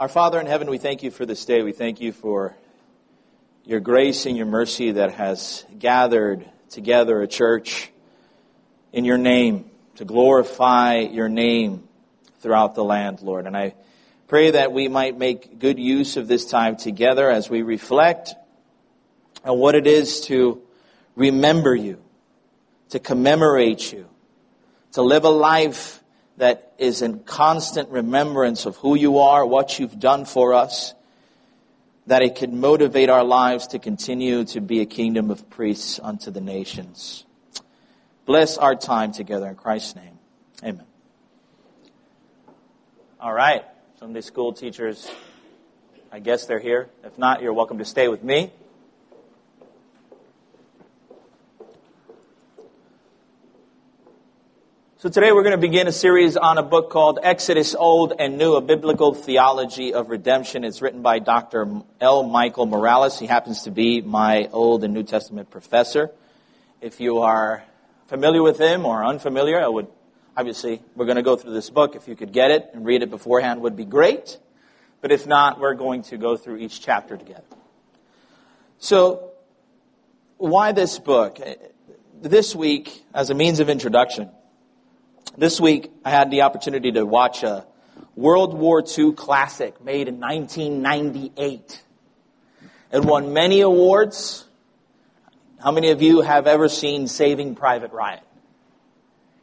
Our Father in heaven, we thank you for this day. We thank you for your grace and your mercy that has gathered together a church in your name to glorify your name throughout the land, Lord. And I pray that we might make good use of this time together as we reflect on what it is to remember you, to commemorate you, to live a life that is in constant remembrance of who you are, what you've done for us, that it can motivate our lives to continue to be a kingdom of priests unto the nations. Bless our time together in Christ's name. Amen. All right. Sunday school teachers, I guess they're here. If not, you're welcome to stay with me. So today we're going to begin a series on a book called Exodus Old and New, a biblical theology of redemption. It's written by Dr. L. Michael Morales. He happens to be my Old and New Testament professor. If you are familiar with him or unfamiliar, I would, obviously, we're going to go through this book. If you could get it and read it beforehand would be great. But if not, we're going to go through each chapter together. So, why this book? This week, as a means of introduction, this week, I had the opportunity to watch a World War II classic made in 1998. It won many awards. How many of you have ever seen Saving Private Ryan?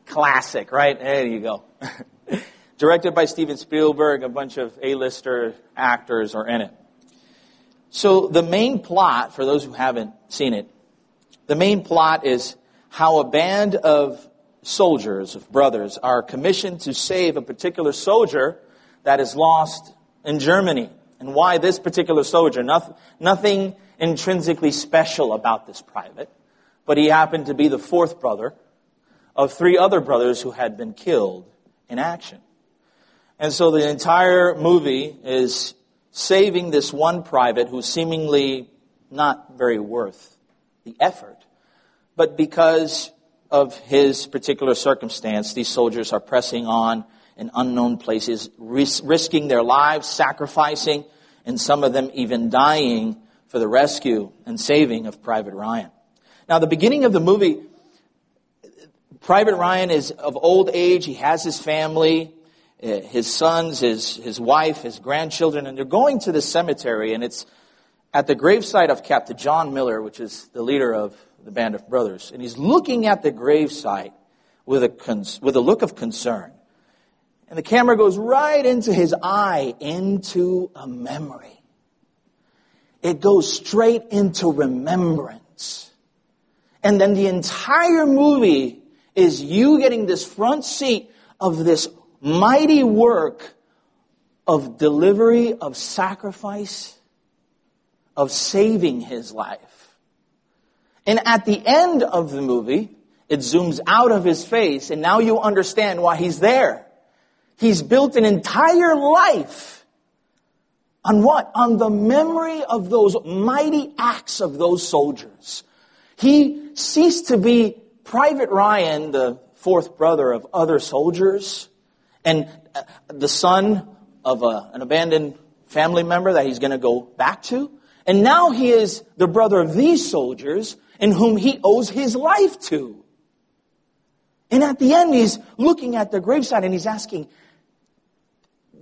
Classic, right? There you go. Directed by Steven Spielberg, a bunch of A-lister actors are in it. So the main plot, for those who haven't seen it, the main plot is how a band of soldiers, of brothers, are commissioned to save a particular soldier that is lost in Germany. And why this particular soldier? Nothing, nothing intrinsically special about this private, but he happened to be the fourth brother of three other brothers who had been killed in action. And so the entire movie is saving this one private who's seemingly not very worth the effort, but because of his particular circumstance, these soldiers are pressing on in unknown places, ris- risking their lives, sacrificing, and some of them even dying for the rescue and saving of Private Ryan. Now, the beginning of the movie, Private Ryan is of old age. He has his family, eh, his sons, his, his wife, his grandchildren, and they're going to the cemetery, and it's at the gravesite of Captain John Miller, which is the leader of the band of brothers, and he's looking at the gravesite with a, cons- with a look of concern. And the camera goes right into his eye, into a memory. It goes straight into remembrance. And then the entire movie is you getting this front seat of this mighty work of delivery, of sacrifice, of saving his life. And at the end of the movie, it zooms out of his face, and now you understand why he's there. He's built an entire life on what? On the memory of those mighty acts of those soldiers. He ceased to be Private Ryan, the fourth brother of other soldiers, and uh, the son of a, an abandoned family member that he's going to go back to. And now he is the brother of these soldiers in whom he owes his life to. And at the end, he's looking at the graveside and he's asking,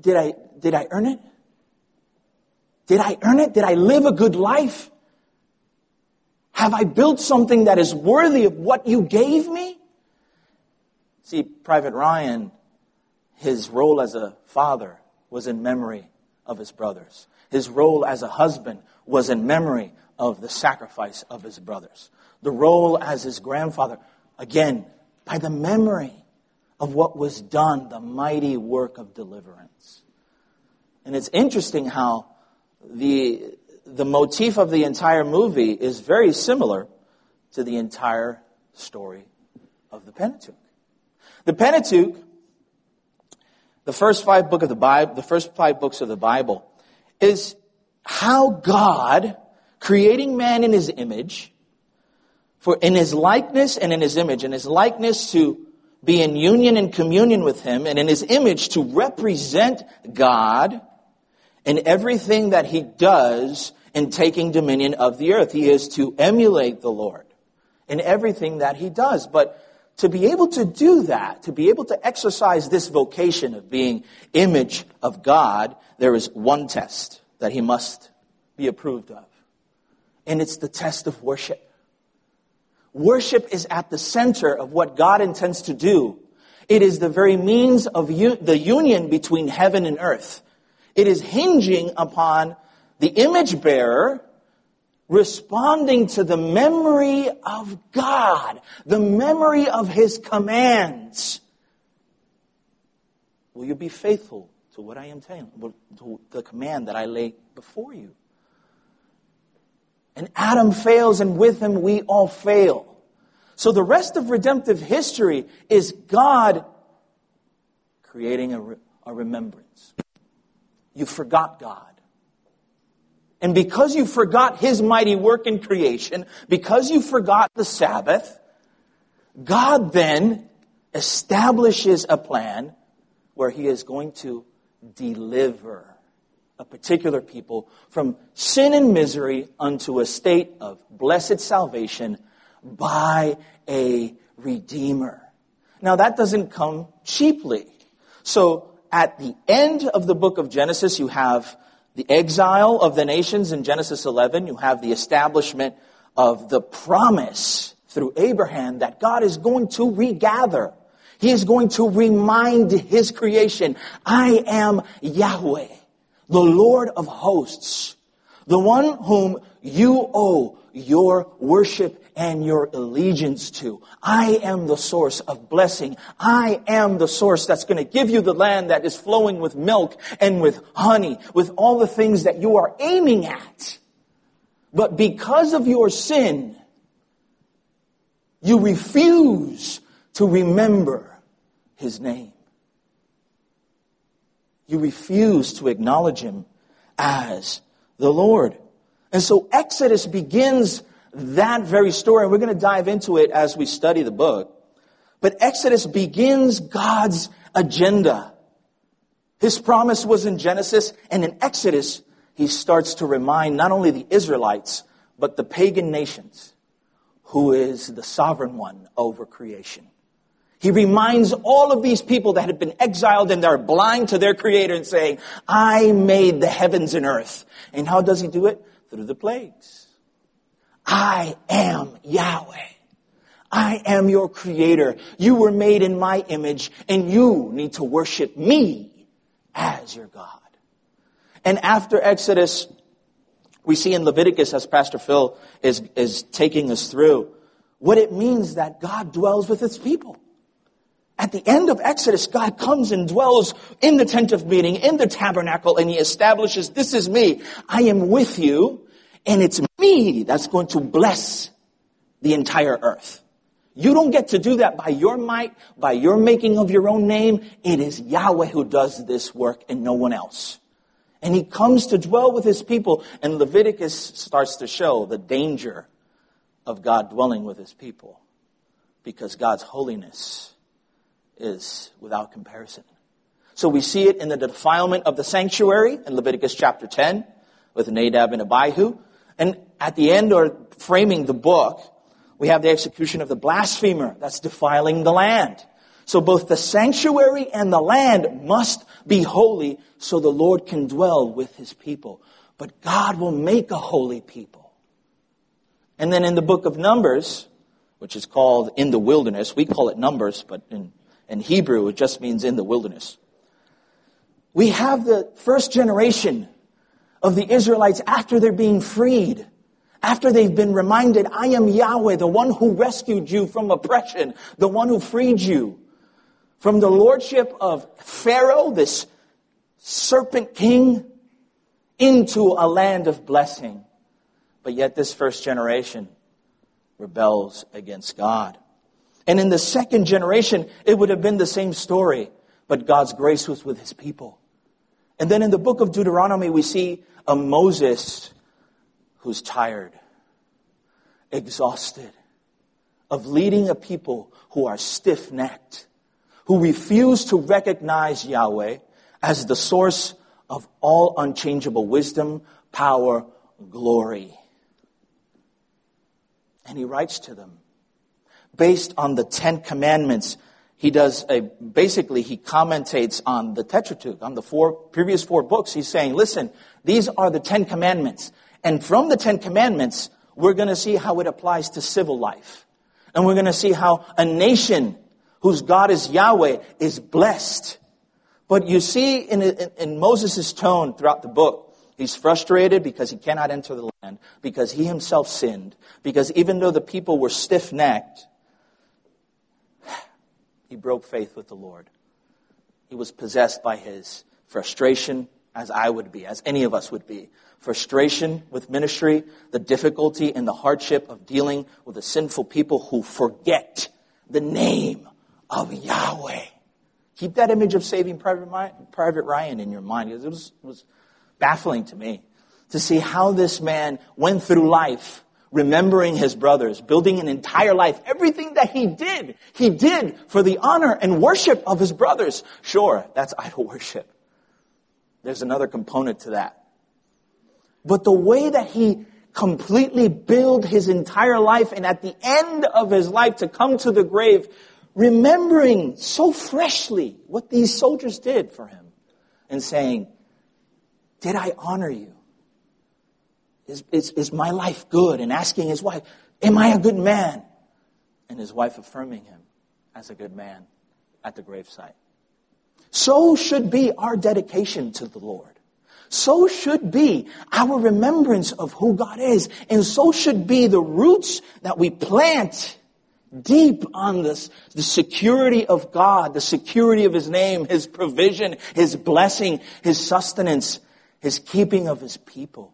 did I, did I earn it? Did I earn it? Did I live a good life? Have I built something that is worthy of what you gave me? See, Private Ryan, his role as a father was in memory of his brothers. His role as a husband was in memory of the sacrifice of his brothers. The role as his grandfather, again, by the memory of what was done, the mighty work of deliverance. And it's interesting how the, the motif of the entire movie is very similar to the entire story of the Pentateuch. The Pentateuch, the first five book of the Bible, the first five books of the Bible, is how God creating man in his image, for in his likeness and in his image, in his likeness to be in union and communion with him, and in his image to represent God, in everything that he does in taking dominion of the earth. He is to emulate the Lord in everything that he does. But to be able to do that, to be able to exercise this vocation of being image of God, there is one test that he must be approved of. And it's the test of worship. Worship is at the center of what God intends to do. It is the very means of u- the union between heaven and earth. It is hinging upon the image bearer responding to the memory of God, the memory of His commands. Will you be faithful to what I am telling, to the command that I lay before you? And Adam fails, and with him we all fail. So the rest of redemptive history is God creating a, re- a remembrance. You forgot God. And because you forgot his mighty work in creation, because you forgot the Sabbath, God then establishes a plan where he is going to deliver a particular people from sin and misery unto a state of blessed salvation by a redeemer. Now that doesn't come cheaply. So at the end of the book of Genesis, you have the exile of the nations in Genesis 11. You have the establishment of the promise through Abraham that God is going to regather. He is going to remind his creation, I am Yahweh, the Lord of hosts, the one whom you owe your worship and your allegiance to. I am the source of blessing. I am the source that's going to give you the land that is flowing with milk and with honey, with all the things that you are aiming at. But because of your sin, you refuse to remember his name. You refuse to acknowledge him as the Lord. And so Exodus begins that very story, and we're going to dive into it as we study the book. But Exodus begins God's agenda. His promise was in Genesis, and in Exodus, he starts to remind not only the Israelites, but the pagan nations, who is the sovereign one over creation. He reminds all of these people that have been exiled and they're blind to their creator and saying, I made the heavens and earth. And how does he do it? Through the plagues. I am Yahweh. I am your creator. You were made in my image and you need to worship me as your God. And after Exodus, we see in Leviticus, as Pastor Phil is, is taking us through, what it means that God dwells with his people. At the end of Exodus, God comes and dwells in the tent of meeting, in the tabernacle, and he establishes, this is me. I am with you. And it's me that's going to bless the entire earth. You don't get to do that by your might, by your making of your own name. It is Yahweh who does this work and no one else. And he comes to dwell with his people and Leviticus starts to show the danger of God dwelling with his people because God's holiness is without comparison. So we see it in the defilement of the sanctuary in Leviticus chapter 10 with Nadab and Abihu. And at the end or framing the book, we have the execution of the blasphemer that's defiling the land. So both the sanctuary and the land must be holy so the Lord can dwell with his people. But God will make a holy people. And then in the book of Numbers, which is called in the wilderness, we call it Numbers, but in, in Hebrew it just means in the wilderness. We have the first generation of the Israelites after they're being freed. After they've been reminded, I am Yahweh, the one who rescued you from oppression, the one who freed you from the lordship of Pharaoh, this serpent king, into a land of blessing. But yet this first generation rebels against God. And in the second generation, it would have been the same story, but God's grace was with his people. And then in the book of Deuteronomy, we see a Moses who's tired, exhausted, of leading a people who are stiff necked, who refuse to recognize Yahweh as the source of all unchangeable wisdom, power, glory. And he writes to them based on the Ten Commandments. He does a, basically, he commentates on the Pentateuch, on the four, previous four books. He's saying, listen, these are the Ten Commandments. And from the Ten Commandments, we're going to see how it applies to civil life. And we're going to see how a nation whose God is Yahweh is blessed. But you see in, in, in Moses' tone throughout the book, he's frustrated because he cannot enter the land, because he himself sinned, because even though the people were stiff-necked, he broke faith with the Lord. He was possessed by his frustration, as I would be, as any of us would be. Frustration with ministry, the difficulty and the hardship of dealing with a sinful people who forget the name of Yahweh. Keep that image of saving Private Ryan in your mind. It was, it was baffling to me to see how this man went through life remembering his brothers, building an entire life. Everything that he did, he did for the honor and worship of his brothers. Sure, that's idol worship. There's another component to that. But the way that he completely built his entire life and at the end of his life to come to the grave, remembering so freshly what these soldiers did for him and saying, did I honor you? Is, is, is my life good? And asking his wife, am I a good man? And his wife affirming him as a good man at the gravesite. So should be our dedication to the Lord. So should be our remembrance of who God is. And so should be the roots that we plant deep on this, the security of God, the security of His name, His provision, His blessing, His sustenance, His keeping of His people.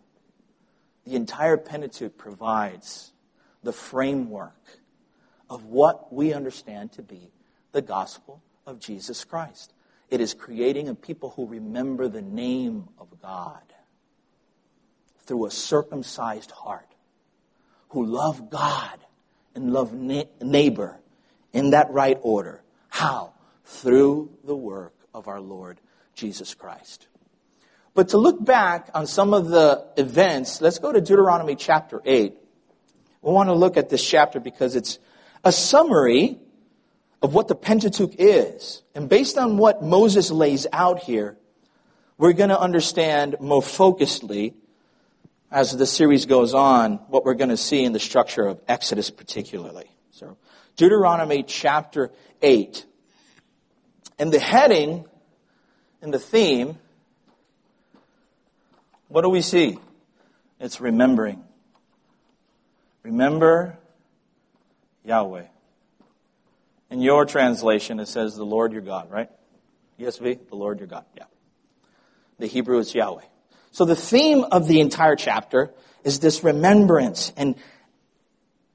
The entire Pentateuch provides the framework of what we understand to be the gospel of Jesus Christ. It is creating a people who remember the name of God through a circumcised heart, who love God and love na- neighbor in that right order. How? Through the work of our Lord Jesus Christ. But to look back on some of the events, let's go to Deuteronomy chapter 8. We want to look at this chapter because it's a summary of what the Pentateuch is. And based on what Moses lays out here, we're going to understand more focusedly as the series goes on what we're going to see in the structure of Exodus particularly. So, Deuteronomy chapter 8. And the heading and the theme, what do we see? It's remembering. Remember Yahweh. In your translation, it says the Lord your God, right? ESV, the Lord your God. Yeah. The Hebrew is Yahweh. So the theme of the entire chapter is this remembrance. And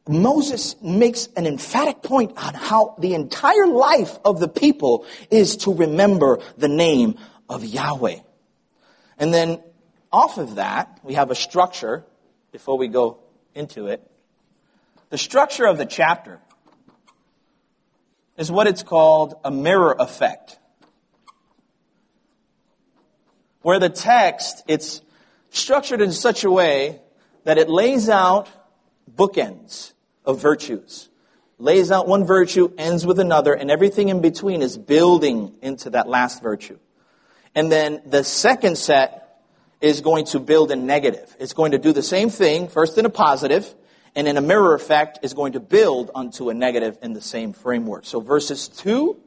Moses makes an emphatic point on how the entire life of the people is to remember the name of Yahweh. And then off of that, we have a structure before we go into it. The structure of the chapter is what it's called a mirror effect. Where the text, it's structured in such a way that it lays out bookends of virtues. Lays out one virtue, ends with another, and everything in between is building into that last virtue. And then the second set is going to build a negative. It's going to do the same thing, first in a positive, and in a mirror effect is going to build onto a negative in the same framework. So verses 2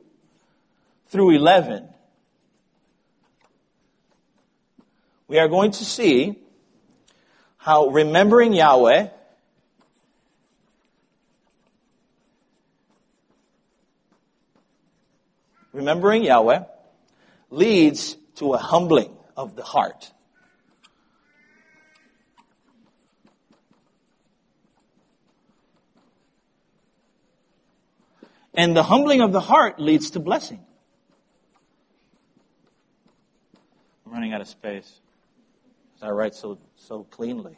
through 11, we are going to see how remembering Yahweh remembering Yahweh leads to a humbling of the heart. And the humbling of the heart leads to blessing. I'm running out of space. I write so, so cleanly.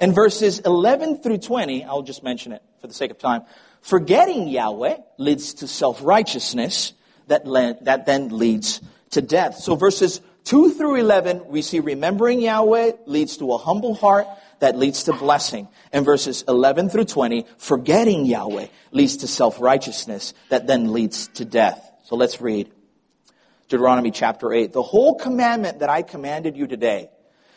In verses 11 through 20, I'll just mention it for the sake of time. Forgetting Yahweh leads to self-righteousness that, le- that then leads to death. So verses 2 through 11, we see remembering Yahweh leads to a humble heart that leads to blessing. And verses 11 through 20, forgetting Yahweh leads to self-righteousness that then leads to death. So let's read Deuteronomy chapter 8. The whole commandment that I commanded you today,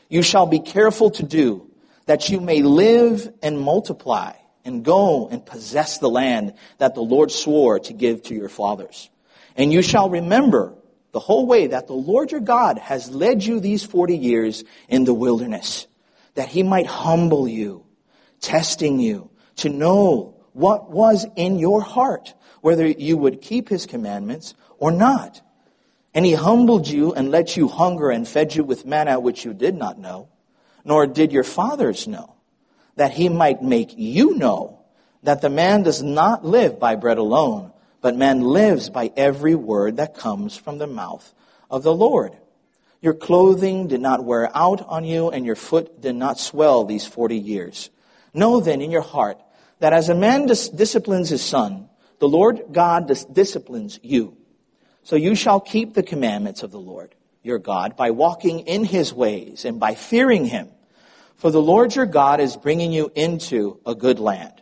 you shall be careful to do, that you may live and multiply and go and possess the land that the Lord swore to give to your fathers. And you shall remember the whole way that the Lord your God has led you these 40 years in the wilderness, that he might humble you, testing you to know what was in your heart, whether you would keep his commandments or not. And he humbled you and let you hunger and fed you with manna which you did not know, nor did your fathers know, that he might make you know that the man does not live by bread alone, but man lives by every word that comes from the mouth of the Lord. Your clothing did not wear out on you, and your foot did not swell these forty years. Know then in your heart that as a man dis- disciplines his son, the Lord God dis- disciplines you. So you shall keep the commandments of the Lord your God by walking in his ways and by fearing him. For the Lord your God is bringing you into a good land,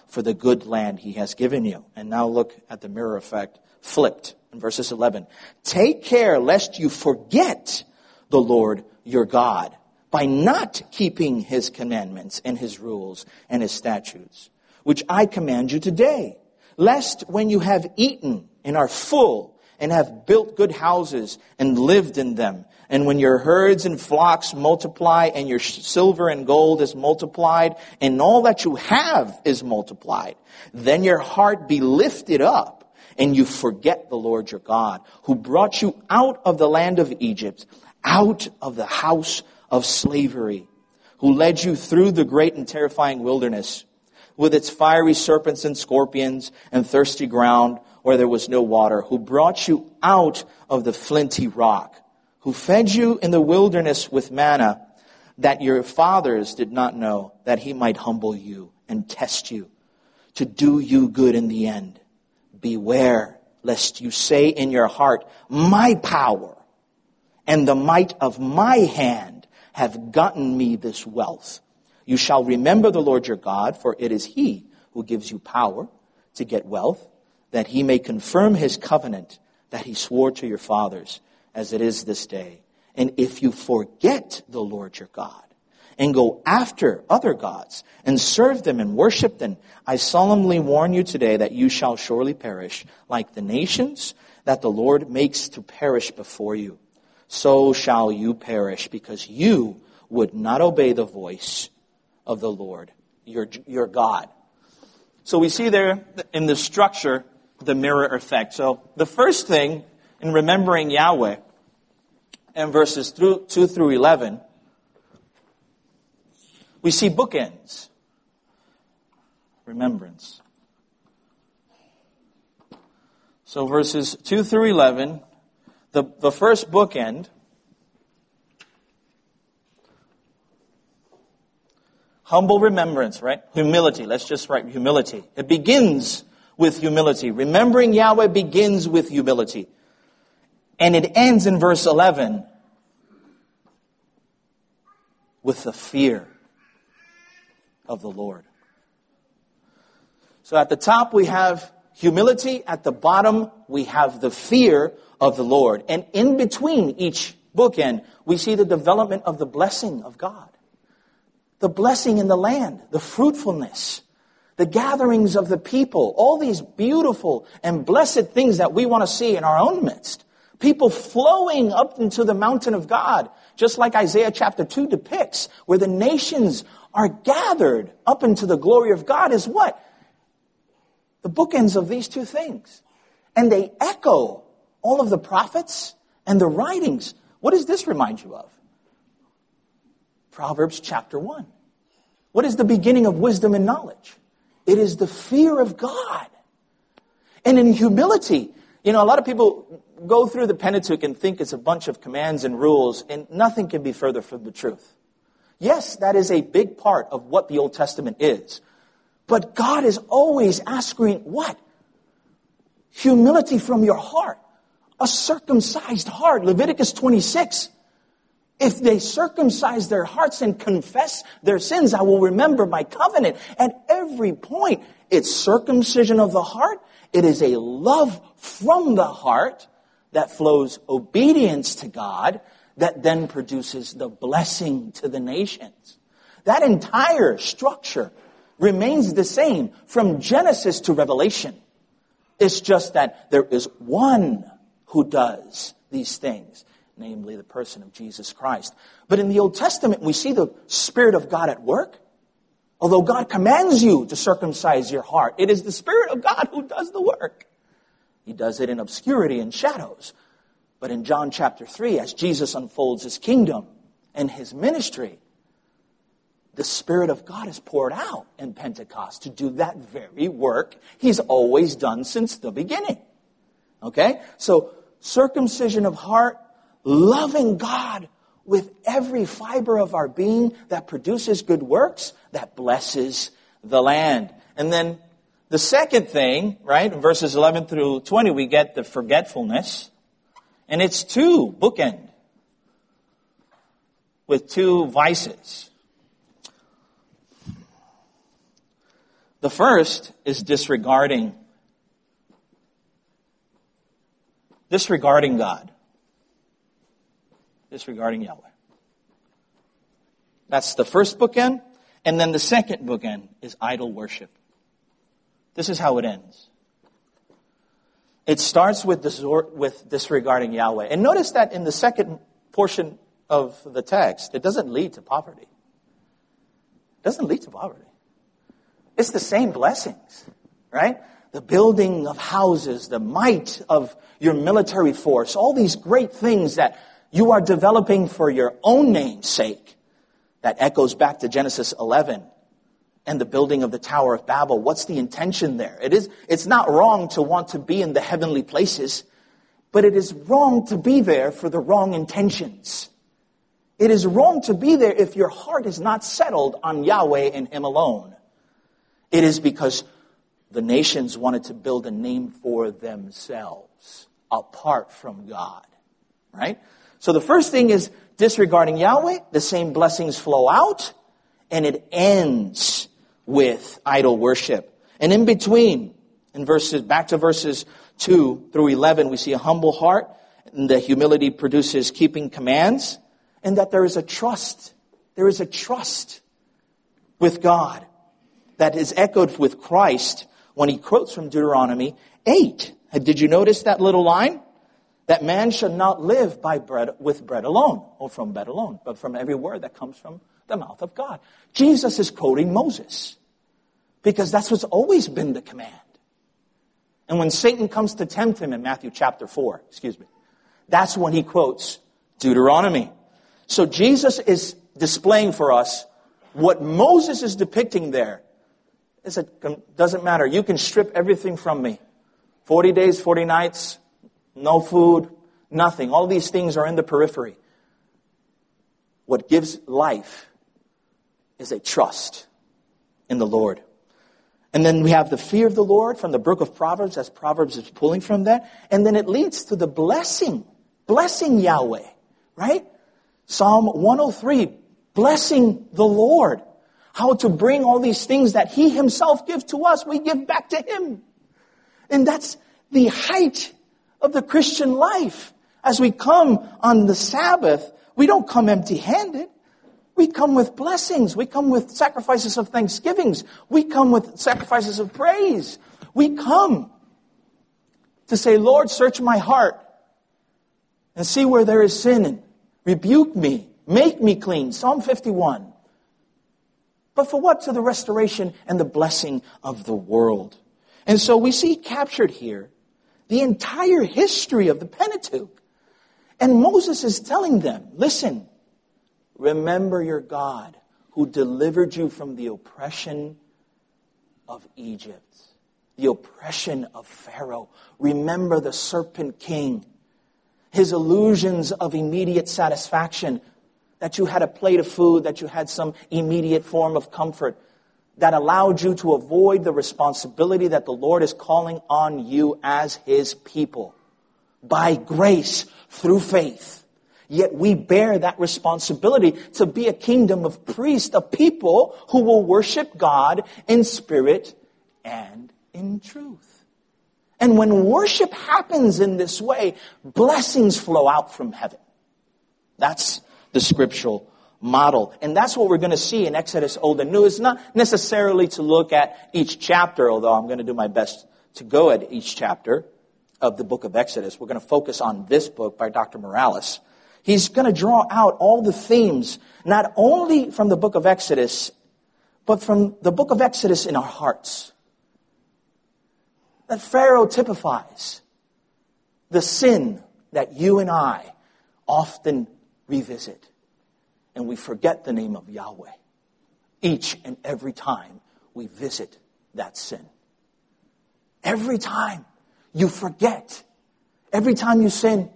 for the good land he has given you. And now look at the mirror effect flipped in verses 11. Take care lest you forget the Lord your God by not keeping his commandments and his rules and his statutes, which I command you today, lest when you have eaten and are full, and have built good houses and lived in them. And when your herds and flocks multiply and your silver and gold is multiplied and all that you have is multiplied, then your heart be lifted up and you forget the Lord your God who brought you out of the land of Egypt, out of the house of slavery, who led you through the great and terrifying wilderness with its fiery serpents and scorpions and thirsty ground where there was no water, who brought you out of the flinty rock, who fed you in the wilderness with manna that your fathers did not know, that he might humble you and test you to do you good in the end. Beware lest you say in your heart, my power and the might of my hand have gotten me this wealth. You shall remember the Lord your God, for it is he who gives you power to get wealth that he may confirm his covenant that he swore to your fathers as it is this day. And if you forget the Lord your God and go after other gods and serve them and worship them, I solemnly warn you today that you shall surely perish like the nations that the Lord makes to perish before you. So shall you perish because you would not obey the voice of the Lord, your, your God. So we see there in the structure the mirror effect. So the first thing in remembering Yahweh in verses 2 through 11, we see bookends. Remembrance. So verses 2 through 11, the, the first bookend, humble remembrance, right? Humility. Let's just write humility. It begins with humility. Remembering Yahweh begins with humility. And it ends in verse 11 with the fear of the Lord. So at the top we have humility. At the bottom we have the fear of the Lord. And in between each bookend, we see the development of the blessing of God. The blessing in the land, the fruitfulness, the gatherings of the people, all these beautiful and blessed things that we want to see in our own midst. People flowing up into the mountain of God, just like Isaiah chapter 2 depicts, where the nations are gathered up into the glory of God is what? The bookends of these two things. And they echo all of the prophets and the writings. What does this remind you of? Proverbs chapter 1. What is the beginning of wisdom and knowledge? It is the fear of God. And in humility, you know, a lot of people go through the Pentateuch and think it's a bunch of commands and rules, and nothing can be further from the truth. Yes, that is a big part of what the Old Testament is. But God is always asking what? Humility from your heart. A circumcised heart. Leviticus 26. If they circumcise their hearts and confess their sins, I will remember my covenant. At every point, it's circumcision of the heart. It is a love from the heart that flows obedience to God that then produces the blessing to the nations. That entire structure remains the same from Genesis to Revelation. It's just that there is one who does these things namely the person of Jesus Christ. But in the Old Testament, we see the Spirit of God at work. Although God commands you to circumcise your heart, it is the Spirit of God who does the work. He does it in obscurity and shadows. But in John chapter 3, as Jesus unfolds his kingdom and his ministry, the Spirit of God is poured out in Pentecost to do that very work he's always done since the beginning. Okay? So, circumcision of heart, loving God with every fiber of our being that produces good works, that blesses the land. And then the second thing, right, in verses 11 through 20, we get the forgetfulness. And it's two bookend with two vices. The first is disregarding disregarding God disregarding Yahweh. That's the first bookend. And then the second bookend is idol worship. This is how it ends. It starts with, with disregarding Yahweh. And notice that in the second portion of the text, it doesn't lead to poverty. It doesn't lead to poverty. It's the same blessings, right? The building of houses, the might of your military force, all these great things that you are developing for your own name's sake. That echoes back to Genesis 11 and the building of the Tower of Babel. What's the intention there? It is, it's not wrong to want to be in the heavenly places, but it is wrong to be there for the wrong intentions. It is wrong to be there if your heart is not settled on Yahweh and Him alone. It is because the nations wanted to build a name for themselves apart from God. Right? So the first thing is disregarding Yahweh. The same blessings flow out and it ends with idol worship. And in between, in verses, back to verses 2 through 11, we see a humble heart and the humility produces keeping commands and that there is a trust. There is a trust with God that is echoed with Christ when he quotes from Deuteronomy 8. Did you notice that little line? that man shall not live by bread with bread alone or from bread alone, but from every word that comes from the mouth of God. Jesus is quoting Moses because that's what's always been the command. And when Satan comes to tempt him in Matthew chapter 4, excuse me, that's when he quotes Deuteronomy. So Jesus is displaying for us what Moses is depicting there. It doesn't matter. You can strip everything from me. 40 days, 40 nights, no food, nothing. All these things are in the periphery. What gives life is a trust in the Lord. And then we have the fear of the Lord from the book of Proverbs, as Proverbs is pulling from that. And then it leads to the blessing, blessing Yahweh, right? Psalm 103, blessing the Lord. How to bring all these things that He Himself gives to us, we give back to Him. And that's the height of the Christian life. As we come on the Sabbath, we don't come empty handed. We come with blessings. We come with sacrifices of thanksgivings. We come with sacrifices of praise. We come to say, Lord, search my heart and see where there is sin and rebuke me, make me clean. Psalm 51. But for what? To the restoration and the blessing of the world. And so we see captured here the entire history of the Pentateuch. And Moses is telling them, listen, Remember your God who delivered you from the oppression of Egypt, the oppression of Pharaoh. Remember the serpent king, his illusions of immediate satisfaction, that you had a plate of food, that you had some immediate form of comfort, that allowed you to avoid the responsibility that the Lord is calling on you as his people by grace through faith. Yet we bear that responsibility to be a kingdom of priests, a people who will worship God in spirit and in truth. And when worship happens in this way, blessings flow out from heaven. That's the scriptural model. And that's what we're going to see in Exodus Old and New. It's not necessarily to look at each chapter, although I'm going to do my best to go at each chapter of the book of Exodus. We're going to focus on this book by Dr. Morales. He's going to draw out all the themes, not only from the book of Exodus, but from the book of Exodus in our hearts. That Pharaoh typifies the sin that you and I often revisit. And we forget the name of Yahweh each and every time we visit that sin. Every time you forget, every time you sin,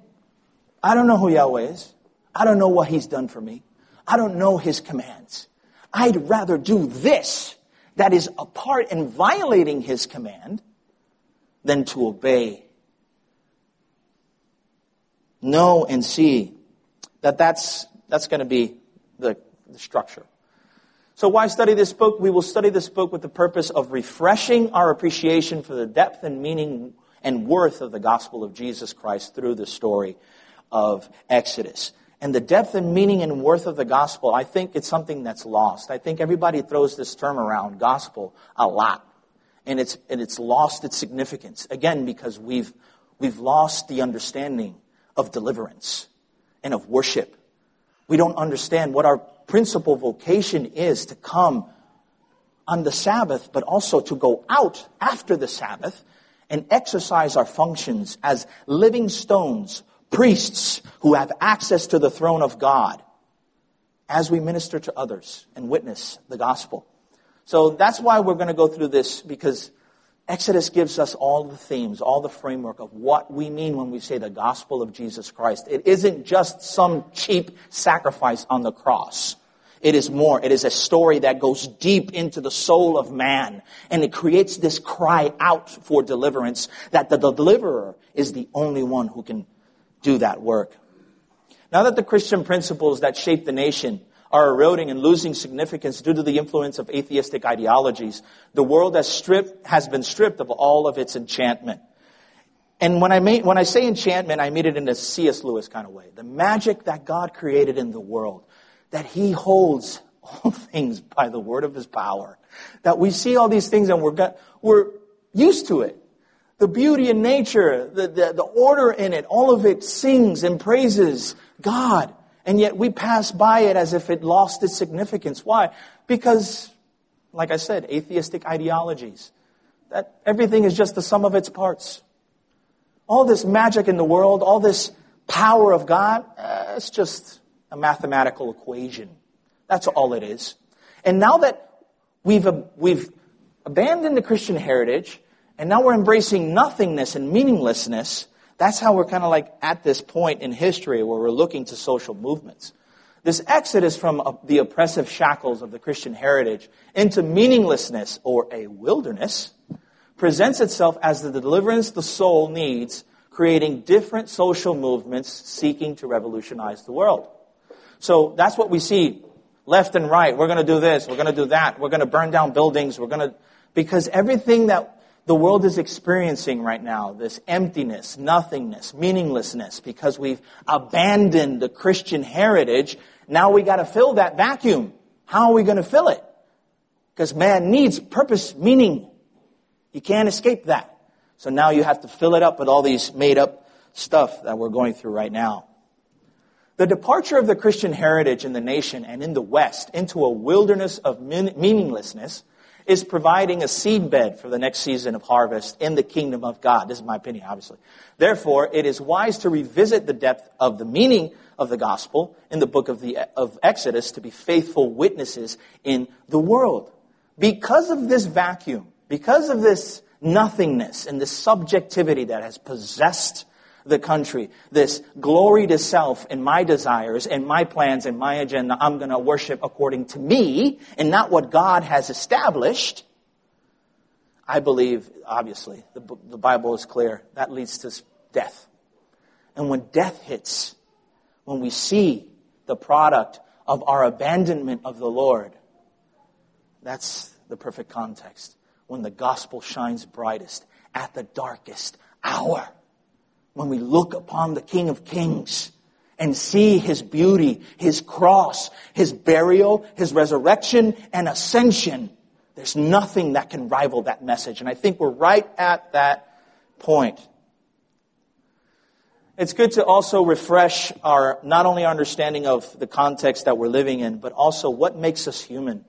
I don't know who Yahweh is. I don't know what He's done for me. I don't know His commands. I'd rather do this that is apart and violating His command than to obey. Know and see that that's, that's going to be the, the structure. So why study this book? We will study this book with the purpose of refreshing our appreciation for the depth and meaning and worth of the gospel of Jesus Christ through the story of Exodus. And the depth and meaning and worth of the gospel, I think it's something that's lost. I think everybody throws this term around, gospel, a lot. And it's, and it's lost its significance. Again, because we've, we've lost the understanding of deliverance and of worship. We don't understand what our principal vocation is to come on the Sabbath, but also to go out after the Sabbath and exercise our functions as living stones priests who have access to the throne of God as we minister to others and witness the gospel. So that's why we're going to go through this because Exodus gives us all the themes, all the framework of what we mean when we say the gospel of Jesus Christ. It isn't just some cheap sacrifice on the cross. It is more. It is a story that goes deep into the soul of man. And it creates this cry out for deliverance that the deliverer is the only one who can do that work. Now that the Christian principles that shape the nation are eroding and losing significance due to the influence of atheistic ideologies, the world has, stripped, has been stripped of all of its enchantment. And when I, when I say enchantment, I mean it in a C.S. Lewis kind of way. The magic that God created in the world, that He holds all things by the word of His power. That we see all these things and we're, we're used to it the beauty in nature, the, the, the, order in it, all of it sings and praises God. And yet we pass by it as if it lost its significance. Why? Because, like I said, atheistic ideologies. That everything is just the sum of its parts. All this magic in the world, all this power of God, uh, it's just a mathematical equation. That's all it is. And now that we've, we've abandoned the Christian heritage, and now we're embracing nothingness and meaninglessness. That's how we're kind of like at this point in history where we're looking to social movements. This exodus from the oppressive shackles of the Christian heritage into meaninglessness or a wilderness presents itself as the deliverance the soul needs, creating different social movements seeking to revolutionize the world. So that's what we see left and right. We're going to do this. We're going to do that. We're going to burn down buildings. We're going to, because everything that the world is experiencing right now this emptiness, nothingness, meaninglessness because we've abandoned the Christian heritage. Now we got to fill that vacuum. How are we going to fill it? Because man needs purpose, meaning. You can't escape that. So now you have to fill it up with all these made up stuff that we're going through right now. The departure of the Christian heritage in the nation and in the West into a wilderness of meaninglessness is providing a seedbed for the next season of harvest in the kingdom of God. This is my opinion, obviously. Therefore, it is wise to revisit the depth of the meaning of the gospel in the book of, the, of Exodus to be faithful witnesses in the world. Because of this vacuum, because of this nothingness and this subjectivity that has possessed the country, this glory to self and my desires and my plans and my agenda, I'm going to worship according to me and not what God has established. I believe, obviously, the, the Bible is clear, that leads to death. And when death hits, when we see the product of our abandonment of the Lord, that's the perfect context. When the gospel shines brightest at the darkest hour when we look upon the King of Kings and see his beauty, his cross, his burial, his resurrection and ascension, there's nothing that can rival that message. And I think we're right at that point. It's good to also refresh our, not only our understanding of the context that we're living in, but also what makes us human.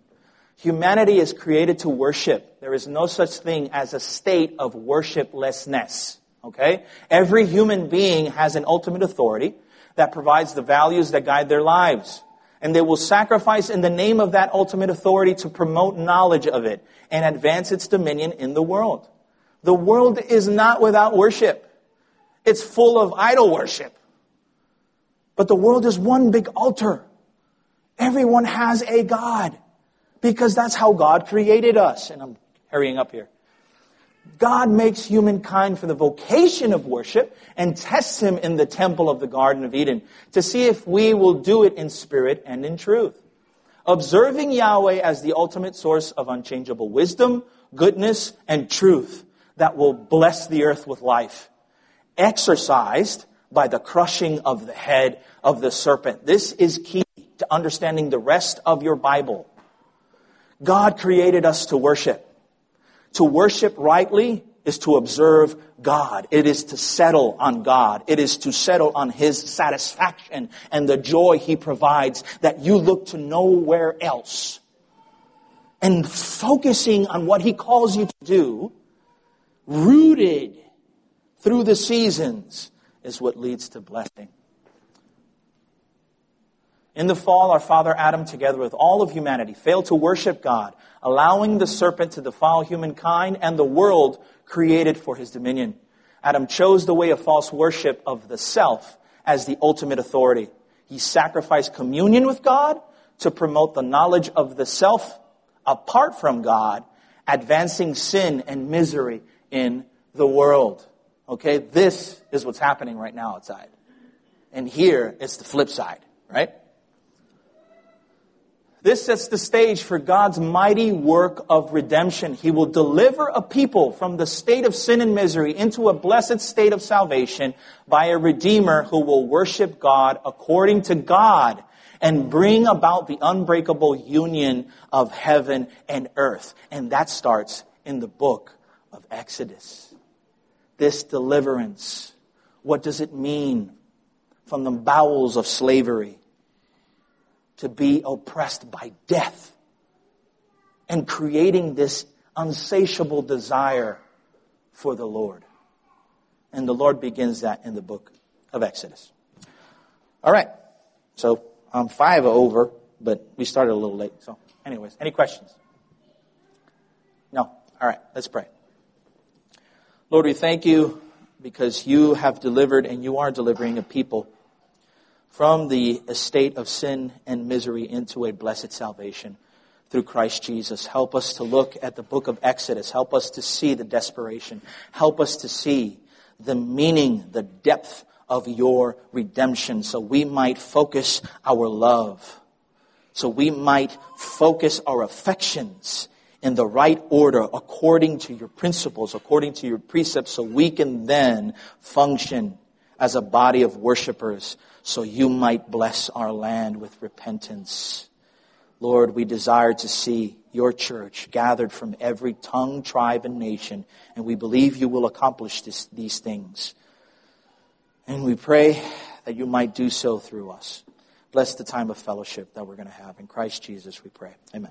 Humanity is created to worship. There is no such thing as a state of worshiplessness. Okay? Every human being has an ultimate authority that provides the values that guide their lives. And they will sacrifice in the name of that ultimate authority to promote knowledge of it and advance its dominion in the world. The world is not without worship. It's full of idol worship. But the world is one big altar. Everyone has a God because that's how God created us. And I'm hurrying up here. God makes humankind for the vocation of worship and tests him in the temple of the Garden of Eden to see if we will do it in spirit and in truth. Observing Yahweh as the ultimate source of unchangeable wisdom, goodness, and truth that will bless the earth with life. Exercised by the crushing of the head of the serpent. This is key to understanding the rest of your Bible. God created us to worship. To worship rightly is to observe God. It is to settle on God. It is to settle on His satisfaction and the joy He provides that you look to nowhere else. And focusing on what He calls you to do, rooted through the seasons, is what leads to blessing. In the fall, our father Adam, together with all of humanity, failed to worship God, allowing the serpent to defile humankind and the world created for his dominion. Adam chose the way of false worship of the self as the ultimate authority. He sacrificed communion with God to promote the knowledge of the self apart from God, advancing sin and misery in the world. Okay, this is what's happening right now outside. And here it's the flip side, right? This sets the stage for God's mighty work of redemption. He will deliver a people from the state of sin and misery into a blessed state of salvation by a Redeemer who will worship God according to God and bring about the unbreakable union of heaven and earth. And that starts in the book of Exodus. This deliverance. What does it mean from the bowels of slavery? To be oppressed by death and creating this unsatiable desire for the Lord. And the Lord begins that in the book of Exodus. All right. So I'm five over, but we started a little late. So, anyways, any questions? No. All right. Let's pray. Lord, we thank you because you have delivered and you are delivering a people from the estate of sin and misery into a blessed salvation through Christ Jesus. Help us to look at the book of Exodus. Help us to see the desperation. Help us to see the meaning, the depth of your redemption so we might focus our love. So we might focus our affections in the right order according to your principles, according to your precepts, so we can then function as a body of worshipers so you might bless our land with repentance. Lord, we desire to see your church gathered from every tongue, tribe, and nation, and we believe you will accomplish this, these things. And we pray that you might do so through us. Bless the time of fellowship that we're going to have. In Christ Jesus, we pray. Amen.